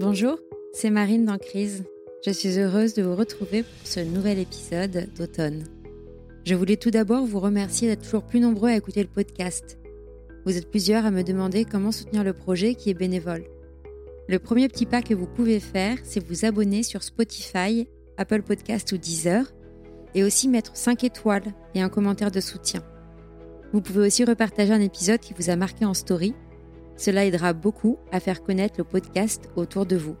Bonjour, c'est Marine dans Crise. Je suis heureuse de vous retrouver pour ce nouvel épisode d'automne. Je voulais tout d'abord vous remercier d'être toujours plus nombreux à écouter le podcast. Vous êtes plusieurs à me demander comment soutenir le projet qui est bénévole. Le premier petit pas que vous pouvez faire, c'est vous abonner sur Spotify, Apple Podcast ou Deezer, et aussi mettre 5 étoiles et un commentaire de soutien. Vous pouvez aussi repartager un épisode qui vous a marqué en story. Cela aidera beaucoup à faire connaître le podcast autour de vous.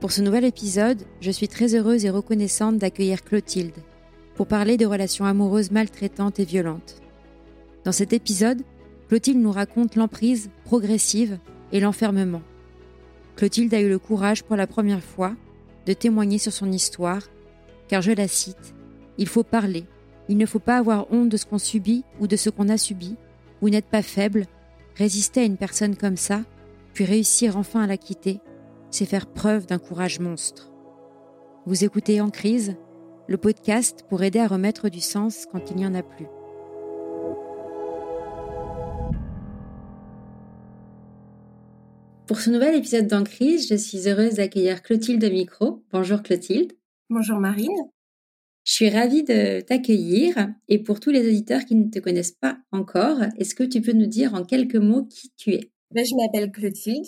Pour ce nouvel épisode, je suis très heureuse et reconnaissante d'accueillir Clotilde pour parler des relations amoureuses maltraitantes et violentes. Dans cet épisode, Clotilde nous raconte l'emprise progressive et l'enfermement. Clotilde a eu le courage pour la première fois de témoigner sur son histoire, car je la cite, Il faut parler, il ne faut pas avoir honte de ce qu'on subit ou de ce qu'on a subi, vous n'êtes pas faible, résister à une personne comme ça, puis réussir enfin à la quitter, c'est faire preuve d'un courage monstre. Vous écoutez En crise, le podcast pour aider à remettre du sens quand il n'y en a plus. Pour ce nouvel épisode d'En crise, je suis heureuse d'accueillir Clotilde Micro. Bonjour Clotilde. Bonjour Marine. Je suis ravie de t'accueillir et pour tous les auditeurs qui ne te connaissent pas encore, est-ce que tu peux nous dire en quelques mots qui tu es? Ben, Je m'appelle Clotilde,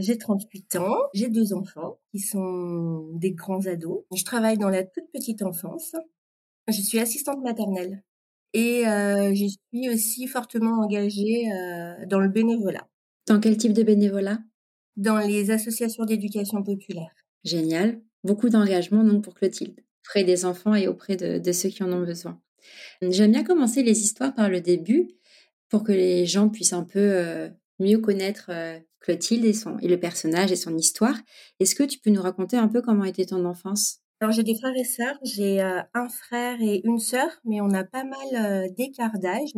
j'ai 38 ans, j'ai deux enfants qui sont des grands ados. Je travaille dans la toute petite enfance. Je suis assistante maternelle et euh, je suis aussi fortement engagée euh, dans le bénévolat. Dans quel type de bénévolat? Dans les associations d'éducation populaire. Génial. Beaucoup d'engagement donc pour Clotilde, auprès des enfants et auprès de, ceux qui en ont besoin. J'aime bien commencer les histoires par le début pour que les gens puissent un peu euh, mieux connaître euh, Clotilde et, le personnage et son histoire. Est-ce que tu peux nous raconter un peu comment était ton enfance? Alors j'ai des frères et sœurs, j'ai euh, un frère et une sœur, mais on a pas mal d'écart d'âge.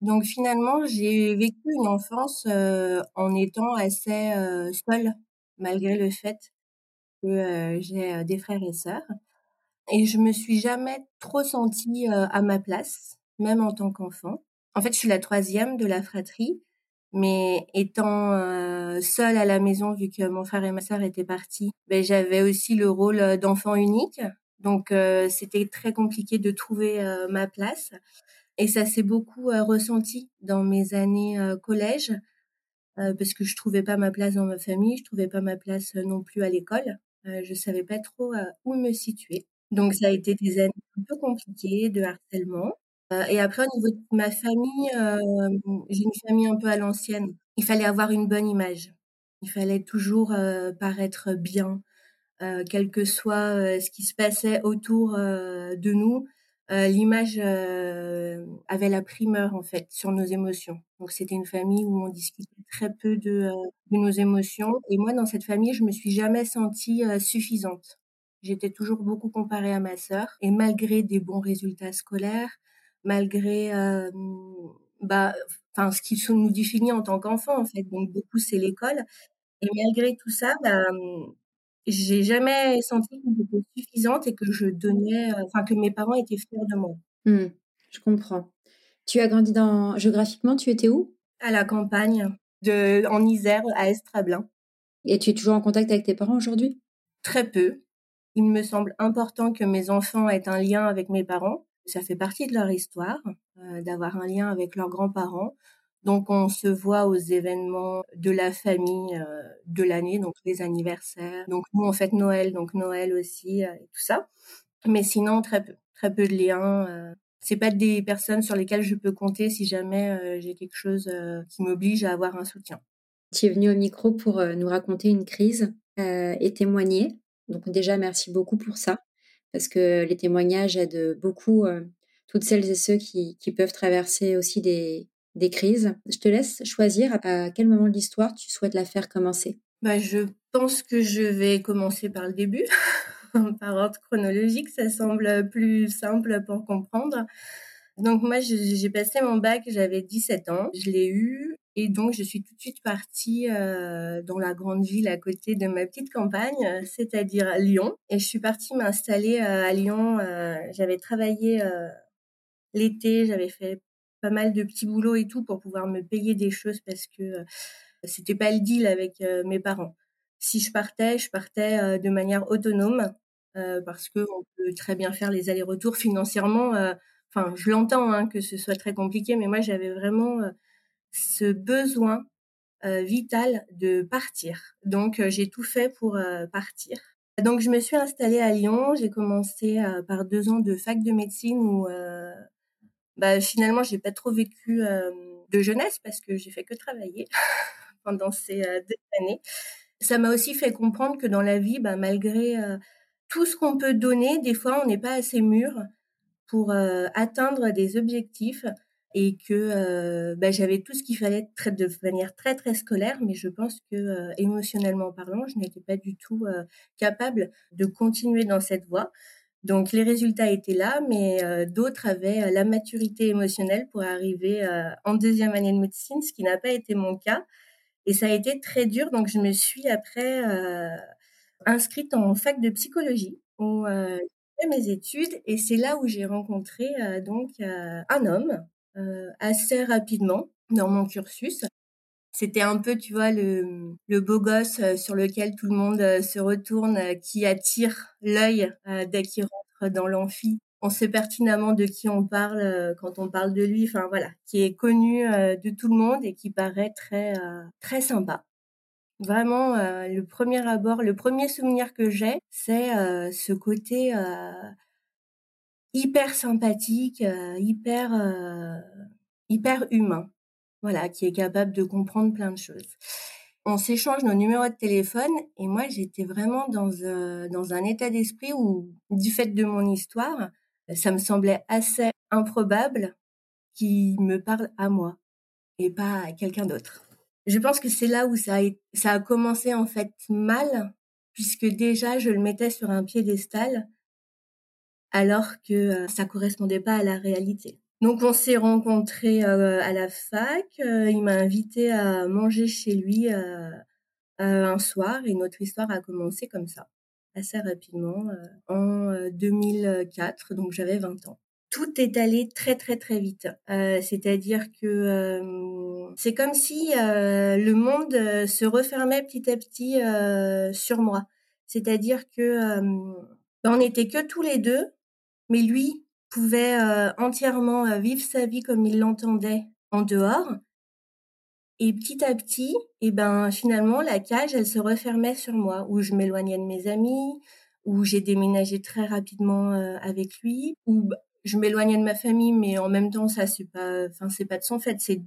Donc finalement, j'ai vécu une enfance en étant assez seule, malgré le fait que j'ai des frères et sœurs. Et je me suis jamais trop sentie à ma place, même en tant qu'enfant. En fait, je suis la troisième de la fratrie, mais étant seule à la maison, vu que mon frère et ma sœur étaient partis, ben, j'avais aussi le rôle d'enfant unique. Donc c'était très compliqué de trouver ma place. Et ça s'est beaucoup ressenti dans mes années collège, parce que je trouvais pas ma place dans ma famille, je trouvais pas ma place non plus à l'école. je savais pas trop où me situer. Donc ça a été des années un peu compliquées de harcèlement. et après au niveau de ma famille, j'ai une famille un peu à l'ancienne. Il fallait avoir une bonne image. Il fallait toujours paraître bien, quel que soit ce qui se passait autour de nous euh, l'image euh, avait la primeur en fait sur nos émotions. Donc c'était une famille où on discutait très peu de, euh, de, nos émotions. Et moi, dans cette famille, je me suis jamais sentie suffisante. J'étais toujours beaucoup comparée à ma sœur. Et malgré des bons résultats scolaires, malgré bah, enfin ce qui nous définit en tant qu'enfant en fait. Donc beaucoup c'est l'école. Et malgré tout ça, bah, j'ai jamais senti que j'étais suffisante et que je donnais, euh, enfin que mes parents étaient fiers de moi. Mmh, je comprends. Tu as grandi dans géographiquement, tu étais où? À la campagne, de en Isère, à Estrablin. Et tu es toujours en contact avec tes parents aujourd'hui? Très peu. Il me semble important que mes enfants aient un lien avec mes parents. Ça fait partie de leur histoire, euh, d'avoir un lien avec leurs grands-parents. Donc on se voit aux événements de la famille euh, de l'année, donc les anniversaires. Donc nous on fête Noël, donc Noël aussi euh, et tout ça. Mais sinon très peu, très peu de liens. Euh. C'est pas des personnes sur lesquelles je peux compter si jamais j'ai quelque chose qui m'oblige à avoir un soutien. Tu es venu au micro pour nous raconter une crise et témoigner. Donc déjà merci beaucoup pour ça parce que les témoignages aident beaucoup toutes celles et ceux qui, qui peuvent traverser aussi des, des crises. Je te laisse choisir à quel moment de l'histoire tu souhaites la faire commencer. Bah, je pense que je vais commencer par le début, par ordre chronologique. Ça semble plus simple pour comprendre. Donc moi, j'ai passé mon bac, j'avais 17 ans, je l'ai eu et donc je suis tout de suite partie euh, dans la grande ville à côté de ma petite campagne, c'est-à-dire Lyon. Et je suis partie m'installer euh, à Lyon. Euh, j'avais travaillé l'été, j'avais fait pas mal de petits boulots et tout pour pouvoir me payer des choses parce que c'était pas le deal avec mes parents. Si je partais, je partais de manière autonome parce que on peut très bien faire les allers-retours financièrement. Enfin, je l'entends hein, que ce soit très compliqué, mais moi j'avais vraiment ce besoin vital de partir. Donc j'ai tout fait pour partir. Donc je me suis installée à Lyon. J'ai commencé par deux ans de fac de médecine où bah, finalement j'ai pas trop vécu de jeunesse parce que j'ai fait que travailler pendant ces deux années. Ça m'a aussi fait comprendre que dans la vie, bah, malgré tout ce qu'on peut donner, des fois on n'est pas assez mûr pour atteindre des objectifs et que bah, j'avais tout ce qu'il fallait de manière très très scolaire, mais je pense que émotionnellement parlant, je n'étais pas du tout capable de continuer dans cette voie. Donc les résultats étaient là, mais d'autres avaient la maturité émotionnelle pour arriver en deuxième année de médecine, ce qui n'a pas été mon cas. Et ça a été très dur, donc je me suis après inscrite en fac de psychologie où j'ai fait mes études et c'est là où j'ai rencontré donc un homme assez rapidement dans mon cursus. C'était un peu, tu vois, le, le beau gosse sur lequel tout le monde se retourne, qui attire l'œil dès qu'il rentre dans l'amphi on sait pertinemment de qui on parle euh, quand on parle de lui. Enfin voilà, qui est connu euh, de tout le monde et qui paraît très euh, très sympa. Vraiment, le premier abord, le premier souvenir que j'ai, c'est ce côté hyper sympathique, hyper hyper humain. Voilà, qui est capable de comprendre plein de choses. On s'échange nos numéros de téléphone et moi j'étais vraiment dans dans un état d'esprit où, du fait de mon histoire, ça me semblait assez improbable qu'il me parle à moi et pas à quelqu'un d'autre. Je pense que c'est là où ça a, ça a commencé en fait mal, puisque déjà je le mettais sur un piédestal, alors que euh, ça correspondait pas à la réalité. Donc on s'est rencontrés euh, à la fac, euh, il m'a invité à manger chez lui un soir et notre histoire a commencé comme ça assez rapidement en 2004, euh, donc j'avais 20 ans tout est allé très très très vite. C'est-à-dire que c'est comme si le monde se refermait petit à petit sur moi. C'est-à-dire que on n'était que tous les deux, mais lui pouvait entièrement vivre sa vie comme il l'entendait en dehors. Et petit à petit, et eh ben finalement la cage, elle se refermait sur moi, où je m'éloignais de mes amis, où j'ai déménagé très rapidement euh, avec lui, où je m'éloignais de ma famille, mais en même temps ça c'est pas, enfin c'est pas de son fait, c'est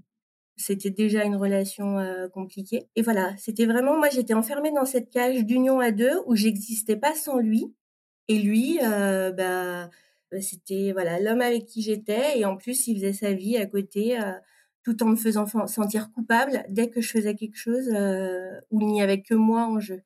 c'était déjà une relation euh, compliquée. Et voilà, c'était vraiment moi j'étais enfermée dans cette cage d'union à deux où j'existais pas sans lui. Et lui, euh, bah c'était voilà l'homme avec qui j'étais et en plus il faisait sa vie à côté tout en me faisant sentir coupable dès que je faisais quelque chose euh, où il n'y avait que moi en jeu.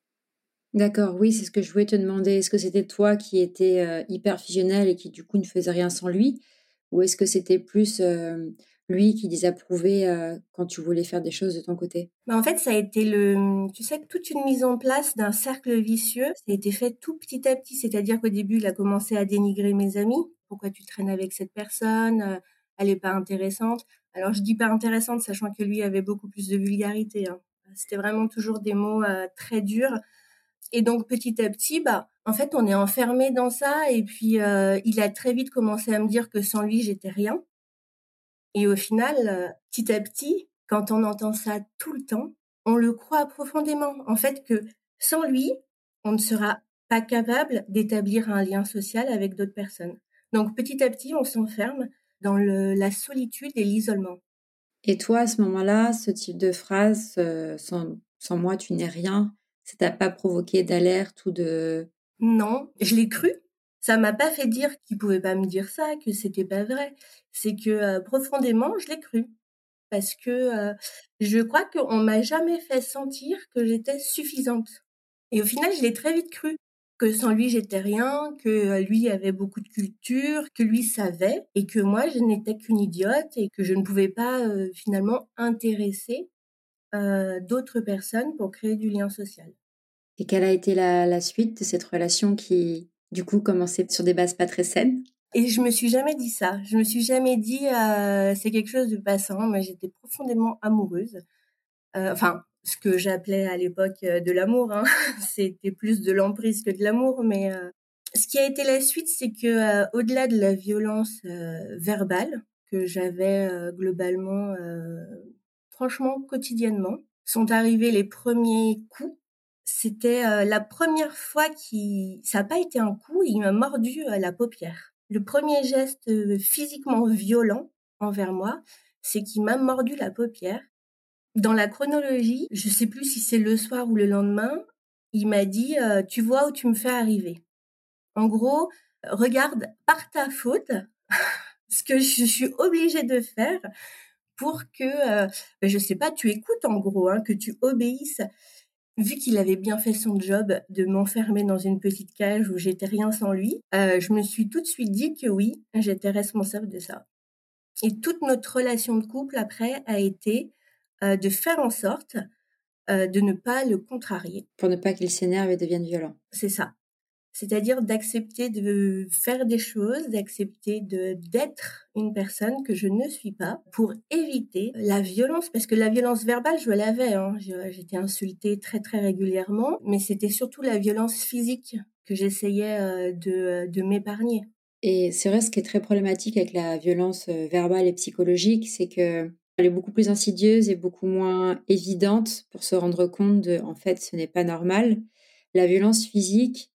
D'accord, oui, c'est ce que je voulais te demander. Est-ce que c'était toi qui étais euh, hyper fusionnel et qui du coup ne faisait rien sans lui? Ou est-ce que c'était plus euh, lui qui désapprouvait quand tu voulais faire des choses de ton côté? Bah, En fait, ça a été le, tu sais, toute une mise en place d'un cercle vicieux. Ça a été fait tout petit à petit. C'est-à-dire qu'au début, il a commencé à dénigrer mes amis. Pourquoi tu traînes avec cette personne? Elle n'est pas intéressante. Alors je dis pas intéressante, sachant que lui avait beaucoup plus de vulgarité. Hein. C'était vraiment toujours des mots euh, très durs. Et donc petit à petit, bah, en fait, on est enfermé dans ça. Et puis euh, il a très vite commencé à me dire que sans lui, j'étais rien. Et au final, euh, petit à petit, quand on entend ça tout le temps, on le croit profondément. En fait, que sans lui, on ne sera pas capable d'établir un lien social avec d'autres personnes. Donc petit à petit, on s'enferme dans le, la solitude et l'isolement. Et toi, à ce moment-là, ce type de phrase, euh, sans, sans, moi, tu n'es rien, ça t'a pas provoqué d'alerte ou de... Non, je l'ai cru. Ça m'a pas fait dire qu'il pouvait pas me dire ça, que c'était pas vrai. C'est que euh, profondément, je l'ai cru. Parce que euh, je crois qu'on m'a jamais fait sentir que j'étais suffisante. Et au final, je l'ai très vite cru que sans lui j'étais rien, que euh, lui avait beaucoup de culture, que lui savait et que moi je n'étais qu'une idiote et que je ne pouvais pas finalement intéresser d'autres personnes pour créer du lien social. Et quelle a été la, suite de cette relation qui du coup commençait sur des bases pas très saines? Et je me suis jamais dit ça. Je me suis jamais dit euh, c'est quelque chose de passant. Moi, j'étais profondément amoureuse. Euh, enfin, ce que j'appelais à l'époque euh, de l'amour. Hein. C'était plus de l'emprise que de l'amour. Mais euh, ce qui a été la suite, c'est que euh, au-delà de la violence verbale que j'avais globalement, franchement quotidiennement, sont arrivés les premiers coups. C'était la première fois qui, ça n'a pas été un coup, il m'a mordu la paupière. Le premier geste physiquement violent envers moi, c'est qu'il m'a mordu la paupière dans la chronologie, je sais plus si c'est le soir ou le lendemain, il m'a dit euh, tu vois où tu me fais arriver. En gros, regarde par ta faute ce que je suis obligée de faire pour que euh, ben, je sais pas, tu écoutes en gros, hein, que tu obéisses. Vu qu'il avait bien fait son job de m'enfermer dans une petite cage où j'étais rien sans lui, euh, je me suis tout de suite dit que oui, j'étais responsable de ça. Et toute notre relation de couple après a été euh, de faire en sorte euh, de ne pas le contrarier. Pour ne pas qu'il s'énerve et devienne violent. C'est ça. C'est-à-dire d'accepter de faire des choses, d'accepter d'être une personne que je ne suis pas pour éviter la violence parce que la violence verbale je l'avais hein. j'étais insultée très très régulièrement mais c'était surtout la violence physique que j'essayais euh, de, de m'épargner. Et c'est vrai ce qui est très problématique avec la violence verbale et psychologique c'est que elle est beaucoup plus insidieuse et beaucoup moins évidente pour se rendre compte de, en fait, ce n'est pas normal. La violence physique,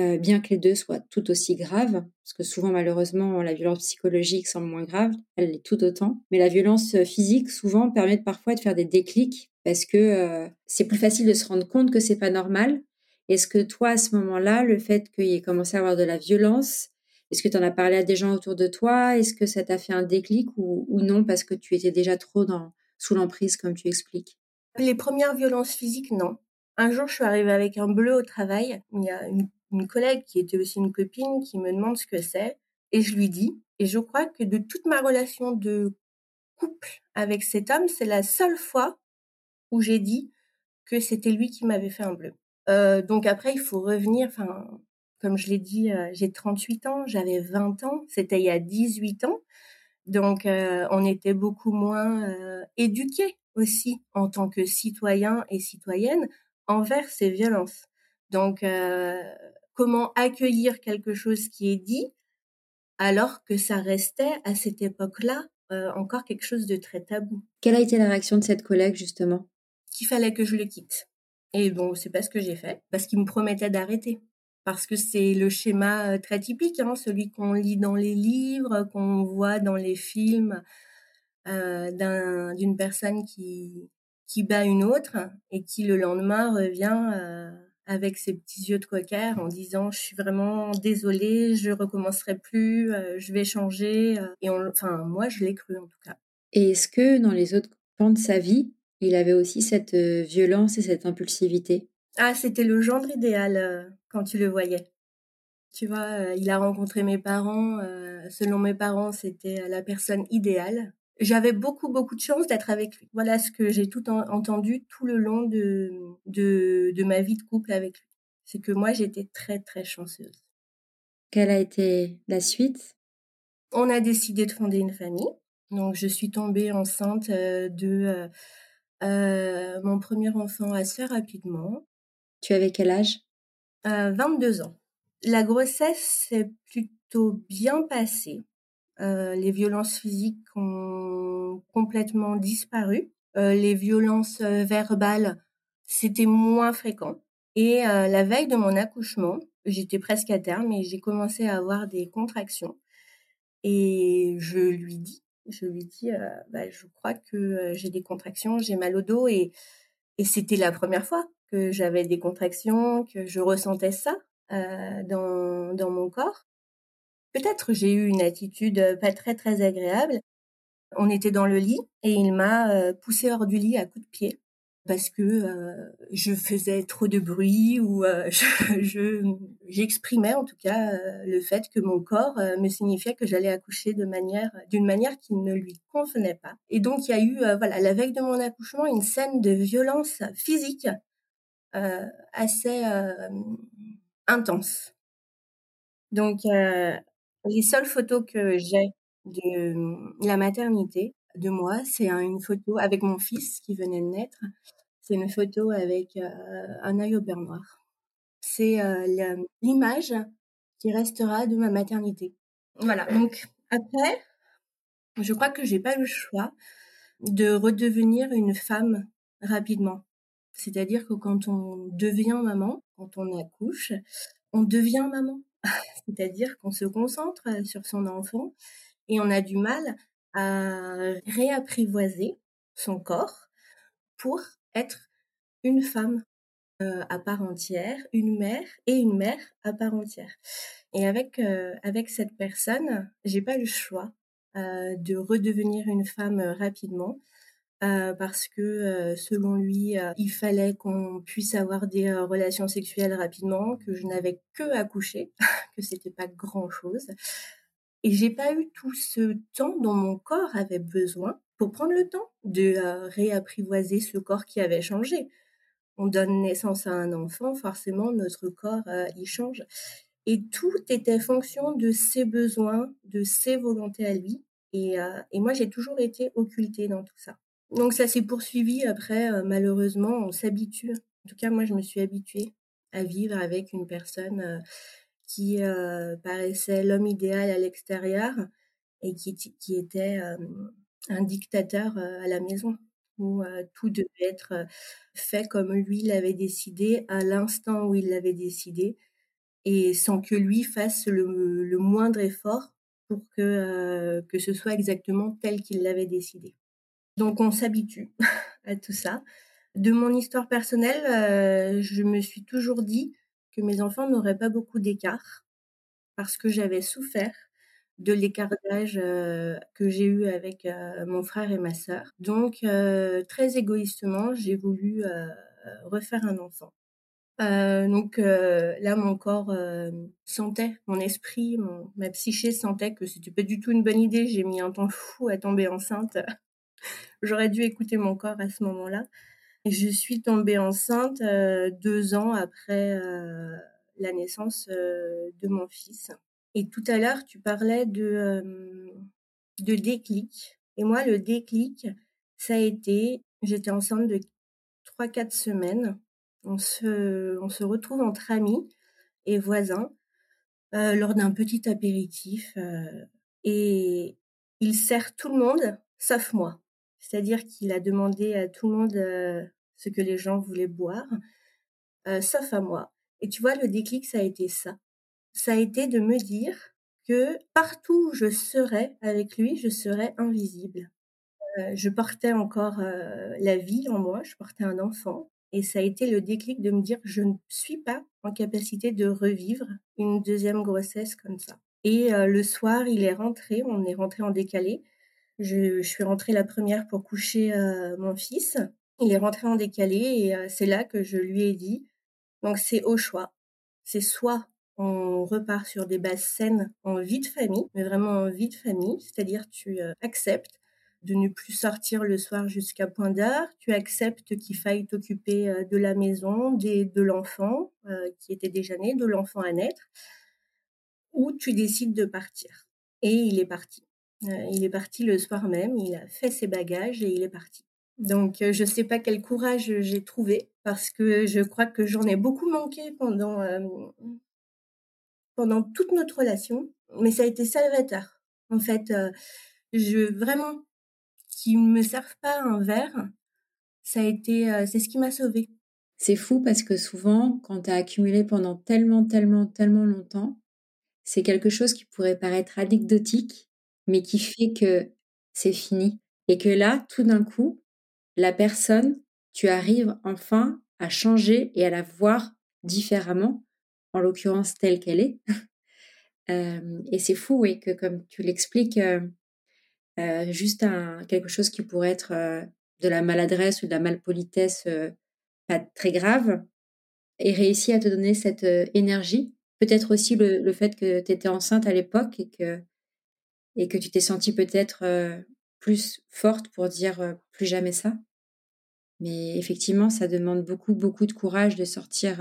euh, bien que les deux soient tout aussi graves, parce que souvent, malheureusement, la violence psychologique semble moins grave, elle l'est tout autant. Mais la violence physique, souvent, permet parfois de faire des déclics, parce que euh, c'est plus facile de se rendre compte que c'est pas normal. Est-ce que toi, à ce moment-là, le fait qu'il ait commencé à avoir de la violence, est-ce que tu en as parlé à des gens autour de toi? Est-ce que ça t'a fait un déclic ou, non parce que tu étais déjà trop dans, sous l'emprise comme tu expliques? Les premières violences physiques, non. Un jour, je suis arrivée avec un bleu au travail. Il y a une, collègue qui était aussi une copine qui me demande ce que c'est et je lui dis. Et je crois que de toute ma relation de couple avec cet homme, c'est la seule fois où j'ai dit que c'était lui qui m'avait fait un bleu. Euh, donc après, il faut revenir. Enfin, comme je l'ai dit, euh, j'ai 38 ans, j'avais 20 ans, c'était il y a 18 ans. Donc, euh, on était beaucoup moins éduqués aussi en tant que citoyens et citoyennes envers ces violences. Donc, comment accueillir quelque chose qui est dit alors que ça restait à cette époque-là encore quelque chose de très tabou. Quelle a été la réaction de cette collègue justement? Qu'il fallait que je le quitte. Et bon, c'est pas ce que j'ai fait, parce qu'il me promettait d'arrêter parce que c'est le schéma très typique, hein, celui qu'on lit dans les livres, qu'on voit dans les films euh, d'une personne qui, qui bat une autre et qui le lendemain revient euh, avec ses petits yeux de cocker en disant je suis vraiment désolée, je recommencerai plus, euh, je vais changer. Et enfin moi je l'ai cru en tout cas. Et est-ce que dans les autres pans de sa vie, il avait aussi cette violence et cette impulsivité? Ah, c'était le gendre idéal euh, quand tu le voyais. Tu vois, euh, il a rencontré mes parents. Euh, selon mes parents, c'était la personne idéale. J'avais beaucoup, beaucoup de chance d'être avec lui. Voilà ce que j'ai tout entendu tout le long de, de, de ma vie de couple avec lui. C'est que moi, j'étais très, très chanceuse. Quelle a été la suite? On a décidé de fonder une famille. Donc, je suis tombée enceinte de euh, mon premier enfant assez rapidement. Tu avais quel âge? Euh, 22 ans. La grossesse s'est plutôt bien passée. Euh, les violences physiques ont complètement disparu. Euh, les violences euh, verbales, c'était moins fréquent. Et la veille de mon accouchement, j'étais presque à terme et j'ai commencé à avoir des contractions. Et je lui dis, je lui dis, bah, je crois que j'ai des contractions, j'ai mal au dos et, c'était la première fois que j'avais des contractions, que je ressentais ça dans mon corps. Peut-être j'ai eu une attitude pas très très agréable. On était dans le lit et il m'a poussé hors du lit à coups de pied parce que euh, je faisais trop de bruit ou euh, je j'exprimais en tout cas euh, le fait que mon corps me signifiait que j'allais accoucher de manière d'une manière qui ne lui convenait pas. Et donc il y a eu voilà la veille de mon accouchement une scène de violence physique assez intense. Donc, Les seules photos que j'ai de la maternité de moi, c'est une photo avec mon fils qui venait de naître. C'est une photo avec un œil au beurre noir. C'est l'image qui restera de ma maternité. Voilà. Donc après, je crois que j'ai pas le choix de redevenir une femme rapidement. C'est-à-dire que quand on devient maman, quand on accouche, on devient maman. C'est-à-dire qu'on se concentre sur son enfant et on a du mal à réapprivoiser son corps pour être une femme euh, à part entière, une mère et une mère à part entière. Et avec euh, avec cette personne, j'ai pas le choix euh, de redevenir une femme rapidement. Parce que selon lui, il fallait qu'on puisse avoir des relations sexuelles rapidement, que je n'avais que accoucher, que c'était pas grand chose, et j'ai pas eu tout ce temps dont mon corps avait besoin pour prendre le temps de euh, réapprivoiser ce corps qui avait changé. On donne naissance à un enfant, forcément notre corps euh, il change. Et tout était fonction de ses besoins, de ses volontés à lui. Euh, et moi j'ai toujours été occultée dans tout ça. Donc ça s'est poursuivi après, malheureusement, on s'habitue. En tout cas, moi je me suis habituée à vivre avec une personne qui euh, paraissait l'homme idéal à l'extérieur et qui, qui était euh, un dictateur euh, à la maison où tout devait être fait comme lui l'avait décidé à l'instant où il l'avait décidé et sans que lui fasse le, le moindre effort pour que ce soit exactement tel qu'il l'avait décidé. Donc on s'habitue à tout ça. De mon histoire personnelle, je me suis toujours dit que mes enfants n'auraient pas beaucoup d'écart parce que j'avais souffert de l'écart d'âge que j'ai eu avec mon frère et ma sœur. Donc, très égoïstement, j'ai voulu refaire un enfant. donc là, mon corps sentait, mon esprit, ma psyché sentait que c'était pas du tout une bonne idée. J'ai mis un temps fou à tomber enceinte. J'aurais dû écouter mon corps à ce moment-là. Je suis tombée enceinte euh, deux ans après euh, la naissance euh, de mon fils. Et tout à l'heure, tu parlais de, de déclic. Et moi, le déclic, ça a été, j'étais enceinte de trois, quatre semaines. On se, on se retrouve entre amis et voisins lors d'un petit apéritif. et il sert tout le monde, sauf moi. C'est-à-dire qu'il a demandé à tout le monde euh, ce que les gens voulaient boire, euh, sauf à moi. Et tu vois, le déclic, ça a été ça. Ça a été de me dire que partout où je serais avec lui, je serais invisible. Euh, je portais encore la vie en moi, je portais un enfant. Et ça a été le déclic de me dire je ne suis pas en capacité de revivre une deuxième grossesse comme ça. Et le soir, il est rentré, on est rentré en décalé. Je, suis rentrée la première pour coucher euh, mon fils. Il est rentré en décalé et euh, c'est là que je lui ai dit, donc c'est au choix. C'est soit on repart sur des bases saines en vie de famille, mais vraiment en vie de famille, c'est-à-dire tu euh, acceptes de ne plus sortir le soir jusqu'à point d'heure, tu acceptes qu'il faille t'occuper de la maison, de l'enfant qui était déjà né, de l'enfant à naître, ou tu décides de partir. Et il est parti. Euh, il est parti le soir même, il a fait ses bagages et il est parti. Donc euh, je ne sais pas quel courage j'ai trouvé parce que je crois que j'en ai beaucoup manqué pendant euh, pendant toute notre relation, mais ça a été salvateur. En fait, je vraiment qui ne me servent pas un verre, ça a été c'est ce qui m'a sauvée. C'est fou parce que souvent, quand tu as accumulé pendant tellement, tellement, tellement longtemps, c'est quelque chose qui pourrait paraître anecdotique, mais qui fait que c'est fini. Et que là, tout d'un coup, la personne, tu arrives enfin à changer et à la voir différemment, en l'occurrence telle qu'elle est. et c'est fou, oui, que comme tu l'expliques, juste un, quelque chose qui pourrait être de la maladresse ou de la malpolitesse pas très grave, et réussi à te donner cette énergie. Peut-être aussi le, le fait que tu étais enceinte à l'époque et que et que tu t'es sentie peut-être plus forte pour dire plus jamais ça? Mais effectivement, ça demande beaucoup, beaucoup de courage de sortir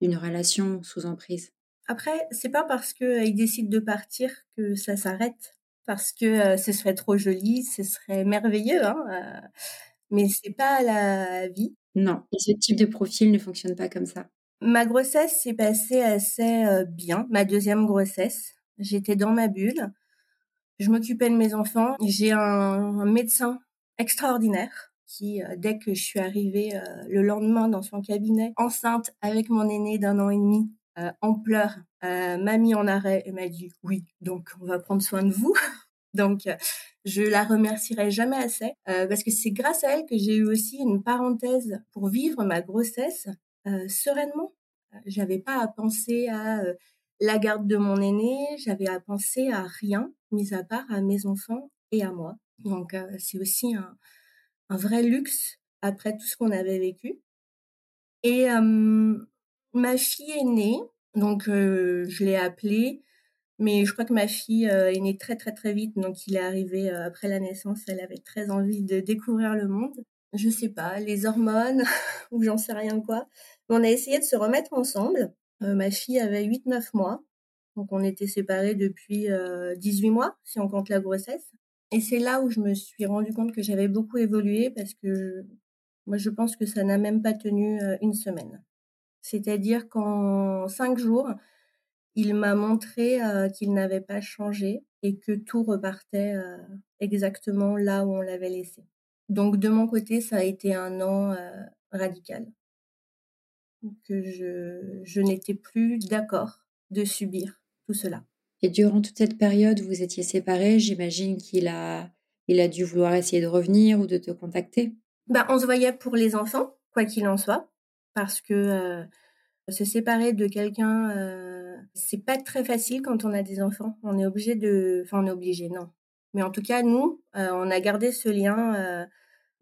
d'une relation sous emprise. Après, c'est pas parce qu'il décide de partir que ça s'arrête, parce que ce serait trop joli, ce serait merveilleux, hein, mais c'est pas la vie. Non, et ce type de profil ne fonctionne pas comme ça. Ma grossesse s'est passée assez bien, ma deuxième grossesse. J'étais dans ma bulle. Je m'occupais de mes enfants. J'ai un, médecin extraordinaire qui, dès que je suis arrivée le lendemain dans son cabinet, enceinte avec mon aîné d'un an et demi, en pleurs, m'a mis en arrêt et m'a dit oui, donc on va prendre soin de vous. donc je la remercierai jamais assez parce que c'est grâce à elle que j'ai eu aussi une parenthèse pour vivre ma grossesse sereinement. J'avais pas à penser à la garde de mon aîné, j'avais à penser à rien, mis à part à mes enfants et à moi. Donc c'est aussi un, vrai luxe après tout ce qu'on avait vécu. Et ma fille est née, donc je l'ai appelée, mais je crois que ma fille est née très très très vite, donc il est arrivé après la naissance, elle avait très envie de découvrir le monde. Je sais pas, les hormones ou j'en sais rien quoi. On a essayé de se remettre ensemble. Ma fille avait 8-9 mois, donc on était séparés depuis 18 mois si on compte la grossesse. Et c'est là où je me suis rendu compte que j'avais beaucoup évolué parce que moi je pense que ça n'a même pas tenu une semaine. C'est-à-dire qu'en cinq jours, il m'a montré qu'il n'avait pas changé et que tout repartait exactement là où on l'avait laissé. Donc de mon côté, ça a été un an radical. Que je, je n'étais plus d'accord de subir tout cela. Et durant toute cette période où vous étiez séparés, j'imagine qu'il a, il a dû vouloir essayer de revenir ou de te contacter? Bah, on se voyait pour les enfants, quoi qu'il en soit parce que euh, se séparer de quelqu'un, euh, c'est pas très facile quand on a des enfants. On est obligé de, enfin on est obligé, non. Mais en tout cas, nous, euh, on a gardé ce lien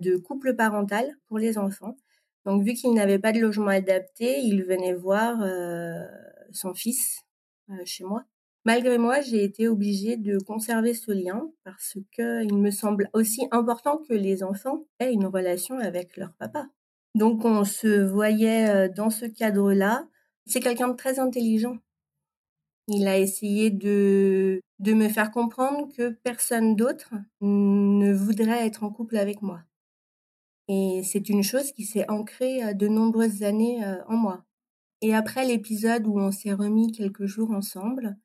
de couple parental pour les enfants. Donc vu qu'il n'avait pas de logement adapté, il venait voir son fils chez moi. Malgré moi, j'ai été obligée de conserver ce lien parce que il me semble aussi important que les enfants aient une relation avec leur papa. Donc on se voyait dans ce cadre-là. C'est quelqu'un de très intelligent. Il a essayé de, de me faire comprendre que personne d'autre ne voudrait être en couple avec moi. Et c'est une chose qui s'est ancrée de nombreuses années en moi. Et après l'épisode où on s'est remis quelques jours ensemble,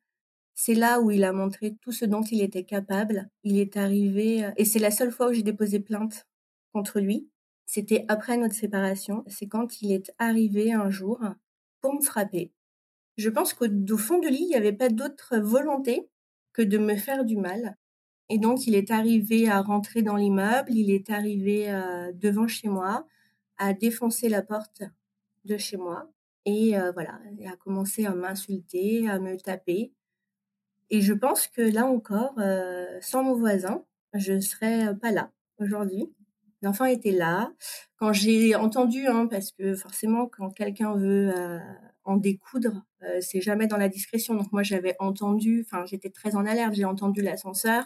c'est là où il a montré tout ce dont il était capable. Il est arrivé, et c'est la seule fois où j'ai déposé plainte contre lui. C'était après notre séparation. C'est quand il est arrivé un jour pour me frapper. Je pense qu'au fond de lui, il n'y avait pas d'autre volonté que de me faire du mal. Et donc, il est arrivé à rentrer dans l'immeuble, il est arrivé euh, devant chez moi, à défoncer la porte de chez moi. Et euh, voilà, il a commencé à m'insulter, à me taper. Et je pense que là encore, euh, sans mon voisin, je serais pas là aujourd'hui. L'enfant était là. Quand j'ai entendu, hein, parce que forcément, quand quelqu'un veut en découdre, euh, c'est jamais dans la discrétion. Donc moi, j'avais entendu, enfin, j'étais très en alerte. J'ai entendu l'ascenseur,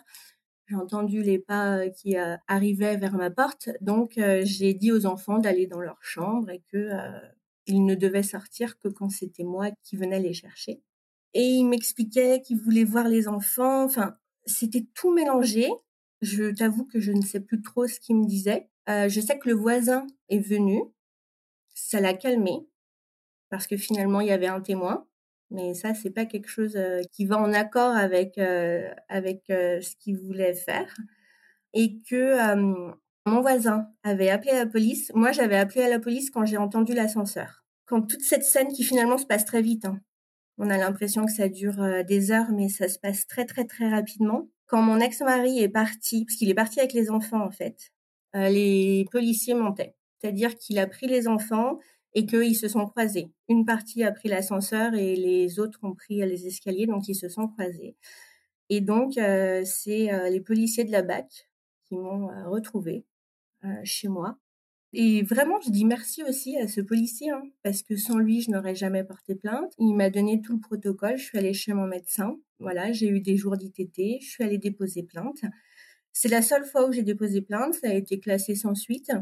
j'ai entendu les pas euh, qui arrivaient vers ma porte. Donc j'ai dit aux enfants d'aller dans leur chambre et que ils ne devaient sortir que quand c'était moi qui venais les chercher. Et il m'expliquait qu'il voulait voir les enfants. Enfin, c'était tout mélangé. Je t'avoue que je ne sais plus trop ce qu'il me disait. Euh, je sais que le voisin est venu. Ça l'a calmé parce que finalement il y avait un témoin. Mais ça, c'est pas quelque chose qui va en accord avec avec ce qu'il voulait faire. Et que mon voisin avait appelé la police. Moi, j'avais appelé à la police quand j'ai entendu l'ascenseur. Quand toute cette scène qui finalement se passe très vite. Hein. On a l'impression que ça dure des heures, mais ça se passe très très très rapidement. Quand mon ex-mari est parti, parce qu'il est parti avec les enfants en fait, les policiers montaient. C'est-à-dire qu'il a pris les enfants et qu'ils se sont croisés. Une partie a pris l'ascenseur et les autres ont pris les escaliers, donc ils se sont croisés. Et donc, euh, c'est euh, les policiers de la BAC qui m'ont retrouvé chez moi. Et vraiment, je dis merci aussi à ce policier, hein, parce que sans lui, je n'aurais jamais porté plainte. Il m'a donné tout le protocole. Je suis allée chez mon médecin. Voilà, j'ai eu des jours d'ITT. Je suis allée déposer plainte. C'est la seule fois où j'ai déposé plainte. Ça a été classé sans suite.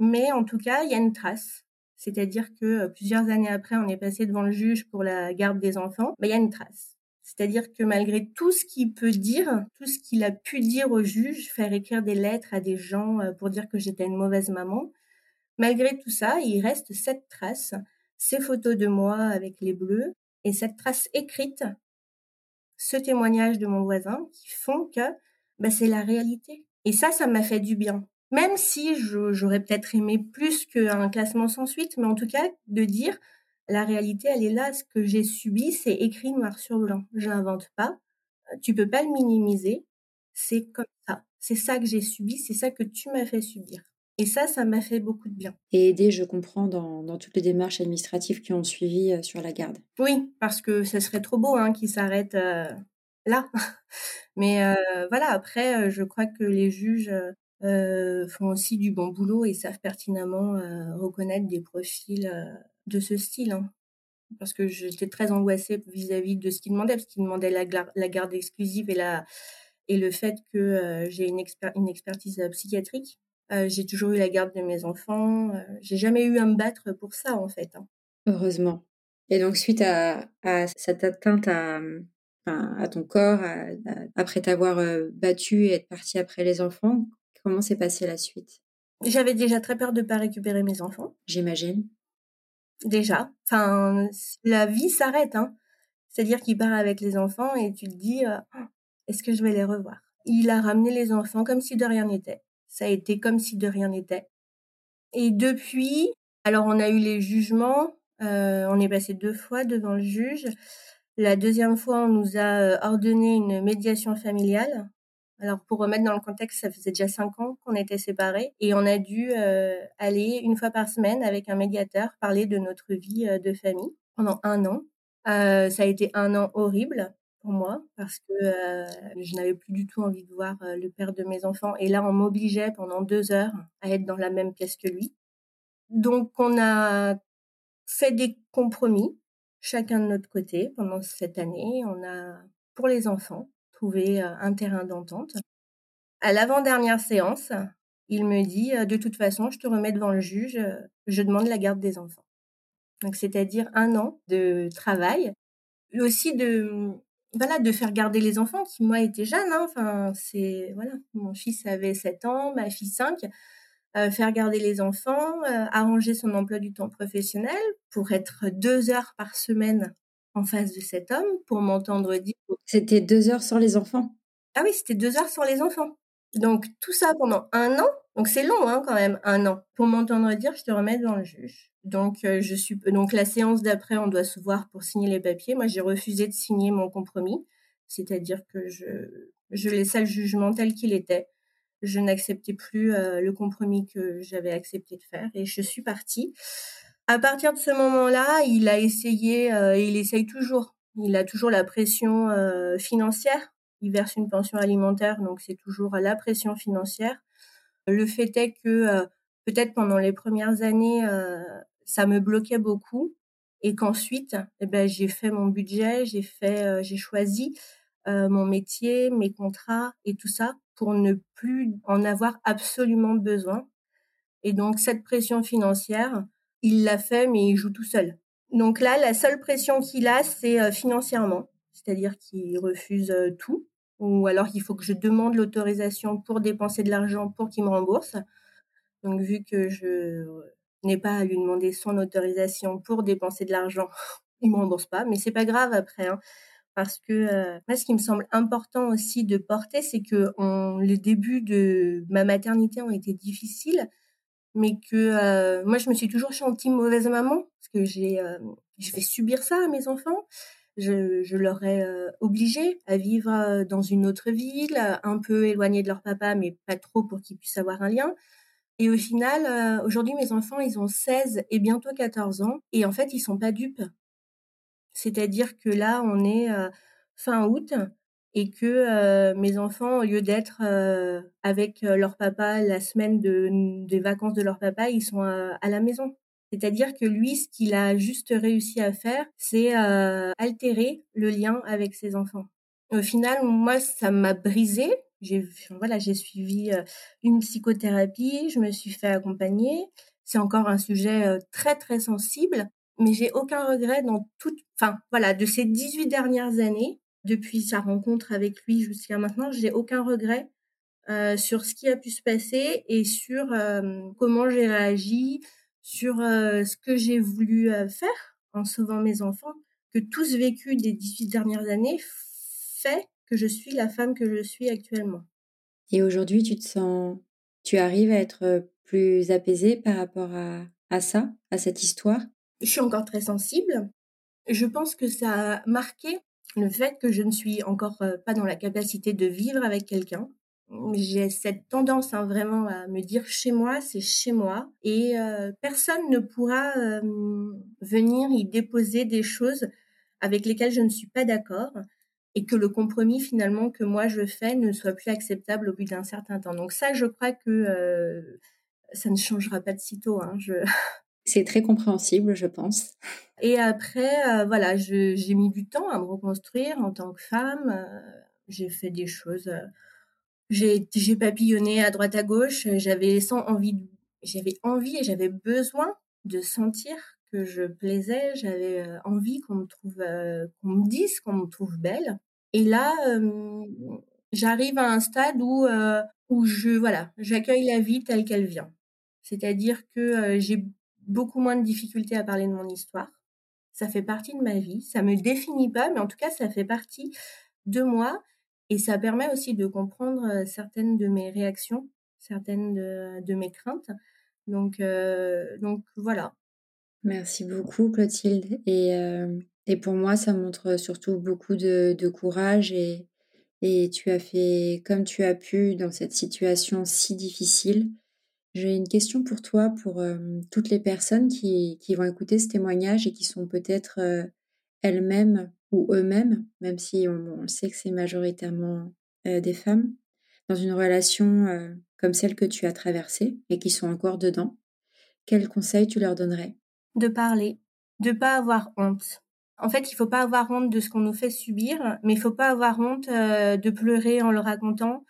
Mais en tout cas, il y a une trace. C'est-à-dire que plusieurs années après, on est passé devant le juge pour la garde des enfants, bah, il y a une trace. C'est-à-dire que malgré tout ce qu'il peut dire, tout ce qu'il a pu dire au juge, faire écrire des lettres à des gens pour dire que j'étais une mauvaise maman, malgré tout ça, il reste cette trace, ces photos de moi avec les bleus et cette trace écrite, ce témoignage de mon voisin qui font que bah, c'est la réalité. Et ça, ça m'a fait du bien. Même si j'aurais peut-être aimé plus qu'un classement sans suite, mais en tout cas, de dire, la réalité, elle est là. Ce que j'ai subi, c'est écrit noir sur blanc. Je l'invente pas. Tu peux pas le minimiser. C'est comme ça. C'est ça que j'ai subi. C'est ça que tu m'as fait subir. Et ça, ça m'a fait beaucoup de bien. Et aider, je comprends, dans, toutes les démarches administratives qui ont suivi euh, sur la garde. Oui, parce que ce serait trop beau hein, qu'il s'arrête euh, là. Mais euh, voilà, après, je crois que les juges euh, font aussi du bon boulot et savent pertinemment euh, reconnaître des profils euh, de ce style. Hein. Parce que j'étais très angoissée vis-à-vis de ce qu'ils demandaient, parce qu'ils demandaient la, garde exclusive et, la, et le fait que j'ai une, une, expertise psychiatrique. j'ai toujours eu la garde de mes enfants. j'ai jamais eu à me battre pour ça, en fait. Hein. Heureusement. Et donc, suite à, à cette atteinte à, à ton corps, après t'avoir battu et être partie après les enfants, Comment s'est passée la suite? J'avais déjà très peur de ne pas récupérer mes enfants. J'imagine. Déjà. Enfin, la vie s'arrête. Hein. C'est-à-dire qu'il part avec les enfants et tu te dis, euh, est-ce que je vais les revoir? Il a ramené les enfants comme si de rien n'était. Ça a été comme si de rien n'était. Et depuis, alors on a eu les jugements. Euh, on est passé deux fois devant le juge. La deuxième fois, on nous a euh, ordonné une médiation familiale alors pour remettre dans le contexte, ça faisait déjà cinq ans qu'on était séparés et on a dû euh, aller une fois par semaine avec un médiateur parler de notre vie euh, de famille pendant un an. Euh, ça a été un an horrible pour moi parce que je n'avais plus du tout envie de voir le père de mes enfants et là on m'obligeait pendant deux heures à être dans la même pièce que lui. Donc on a fait des compromis chacun de notre côté pendant cette année. On a pour les enfants trouver un terrain d'entente. À l'avant-dernière séance, il me dit de toute façon, je te remets devant le juge, je demande la garde des enfants. Donc c'est-à-dire un an de travail, aussi de mmh, voilà de faire garder les enfants qui moi étaient jeunes. Hein. C'est voilà, mon fils avait 7 ans, ma fille 5. faire garder les enfants, arranger son emploi du temps professionnel pour être deux heures par semaine en face de cet homme pour m'entendre dire. C'était deux heures sans les enfants. Ah oui, c'était deux heures sans les enfants. Donc tout ça pendant un an. Donc c'est long hein, quand même, un an. Pour m'entendre dire, je te remets devant le juge. Donc euh, je suis donc la séance d'après, on doit se voir pour signer les papiers. Moi, j'ai refusé de signer mon compromis, c'est-à-dire que je je laissais le jugement tel qu'il était. Je n'acceptais plus euh, le compromis que j'avais accepté de faire et je suis partie. À partir de ce moment-là, il a essayé, euh, et il essaye toujours. Il a toujours la pression euh, financière. Il verse une pension alimentaire, donc c'est toujours la pression financière. Le fait est que euh, peut-être pendant les premières années, ça me bloquait beaucoup, et qu'ensuite, eh ben, j'ai fait mon budget, j'ai fait, j'ai choisi mon métier, mes contrats et tout ça pour ne plus en avoir absolument besoin. Et donc cette pression financière, il l'a fait, mais il joue tout seul. Donc là, la seule pression qu'il a, c'est euh, financièrement, c'est-à-dire qu'il refuse euh, tout, ou alors qu'il faut que je demande l'autorisation pour dépenser de l'argent pour qu'il me rembourse. Donc vu que je n'ai pas à lui demander son autorisation pour dépenser de l'argent, il me rembourse pas, mais c'est pas grave après. Hein, parce que euh, ce qui me semble important aussi de porter, c'est que les débuts de ma maternité ont été difficiles, mais que euh, moi je me suis toujours sentie mauvaise maman parce que j'ai euh, je vais subir ça à mes enfants. Je, je leur ai euh, obligé à vivre dans une autre ville un peu éloignée de leur papa mais pas trop pour qu'ils puissent avoir un lien. Et au final aujourd'hui mes enfants ils ont 16 et bientôt 14 ans et en fait ils sont pas dupes. C'est-à-dire que là on est fin août et que euh, mes enfants, au lieu d'être euh, avec euh, leur papa la semaine de, des vacances de leur papa, ils sont à la maison. C'est-à-dire que lui, ce qu'il a juste réussi à faire, c'est altérer le lien avec ses enfants. Au final, moi, ça m'a brisé. J'ai voilà, j'ai suivi une psychothérapie, je me suis fait accompagner, C'est encore un sujet très très sensible, mais j'ai aucun regret dans toute, enfin voilà, de ces 18 dernières années, depuis sa rencontre avec lui jusqu'à maintenant, j'ai aucun regret euh, sur ce qui a pu se passer et sur euh, comment j'ai réagi, sur euh, ce que j'ai voulu faire en sauvant mes enfants, que tout ce vécu des 18 dernières années fait que je suis la femme que je suis actuellement. Et aujourd'hui, tu te sens, tu arrives à être plus apaisée par rapport à, à ça, à cette histoire? Je suis encore très sensible. Je pense que ça a marqué le fait que je ne suis encore pas dans la capacité de vivre avec quelqu'un, j'ai cette tendance hein, vraiment à me dire chez moi, c'est chez moi, et euh, personne ne pourra euh, venir y déposer des choses avec lesquelles je ne suis pas d'accord, et que le compromis finalement que moi je fais ne soit plus acceptable au bout d'un certain temps. Donc ça, je crois que euh, ça ne changera pas de sitôt. Hein, je... C'est très compréhensible, je pense. Et après, voilà, j'ai mis du temps à me reconstruire en tant que femme. j'ai fait des choses j'ai, j'ai papillonné à droite à gauche. J'avais envie, j'avais envie et j'avais besoin de sentir que je plaisais. J'avais euh, envie qu'on me trouve, euh, qu'on me dise qu'on me trouve belle. Et là, j'arrive à un stade où euh, où je voilà, j'accueille la vie telle qu'elle vient. C'est-à-dire que j'ai beaucoup moins de difficultés à parler de mon histoire. Ça fait partie de ma vie. Ça me définit pas, mais en tout cas, ça fait partie de moi. Et ça permet aussi de comprendre certaines de mes réactions, certaines de, mes craintes. Donc, donc voilà. Merci beaucoup, Clotilde. Et, et pour moi, ça montre surtout beaucoup de, de courage et, et tu as fait comme tu as pu dans cette situation si difficile. J'ai une question pour toi, pour toutes les personnes qui, qui, vont écouter ce témoignage et qui sont peut-être elles-mêmes ou eux-mêmes, même si on, sait que c'est majoritairement euh, des femmes, dans une relation euh, comme celle que tu as traversée et qui sont encore dedans, quels conseils tu leur donnerais? De parler, de pas avoir honte. En fait, il faut pas avoir honte de ce qu'on nous fait subir, mais il faut pas avoir honte euh, de pleurer en le racontant,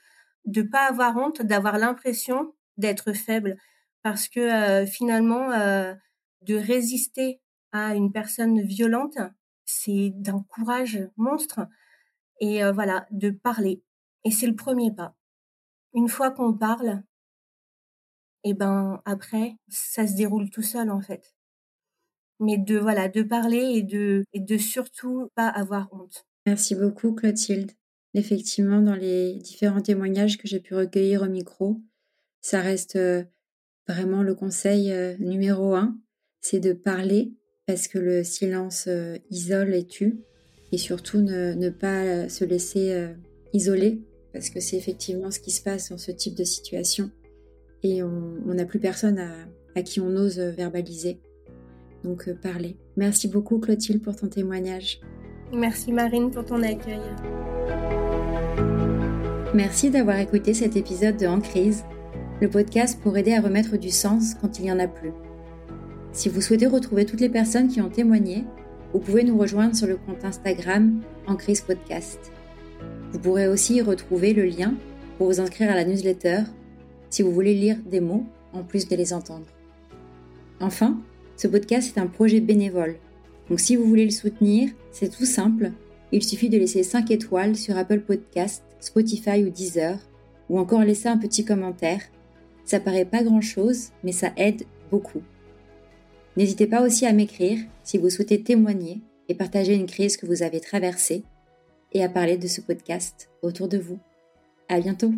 de pas avoir honte d'avoir l'impression d'être faible, parce que finalement, de résister à une personne violente, c'est d'un courage monstre. Et voilà, de parler. Et c'est le premier pas. Une fois qu'on parle, et eh ben après, ça se déroule tout seul en fait. Mais de voilà, de parler et de et de surtout pas avoir honte. Merci beaucoup Clotilde. Effectivement, dans les différents témoignages que j'ai pu recueillir au micro, ça reste euh, vraiment le conseil euh, numéro un, c'est de parler parce que le silence euh, isole et tue, et surtout ne, pas se laisser isoler, parce que c'est effectivement ce qui se passe dans ce type de situation, et on n'a plus personne à, qui on ose verbaliser. Donc parler. Merci beaucoup Clotilde pour ton témoignage. Merci Marine pour ton accueil. Merci d'avoir écouté cet épisode de En crise, le podcast pour aider à remettre du sens quand il n'y en a plus. Si vous souhaitez retrouver toutes les personnes qui ont témoigné, vous pouvez nous rejoindre sur le compte Instagram En Crise Podcast. Vous pourrez aussi y retrouver le lien pour vous inscrire à la newsletter si vous voulez lire des mots en plus de les entendre. Enfin, ce podcast est un projet bénévole. Donc si vous voulez le soutenir, c'est tout simple. Il suffit de laisser 5 étoiles sur Apple Podcast, Spotify ou Deezer, ou encore laisser un petit commentaire. Ça paraît pas grand chose, mais ça aide beaucoup. N'hésitez pas aussi à m'écrire si vous souhaitez témoigner et partager une crise que vous avez traversée et à parler de ce podcast autour de vous. À bientôt!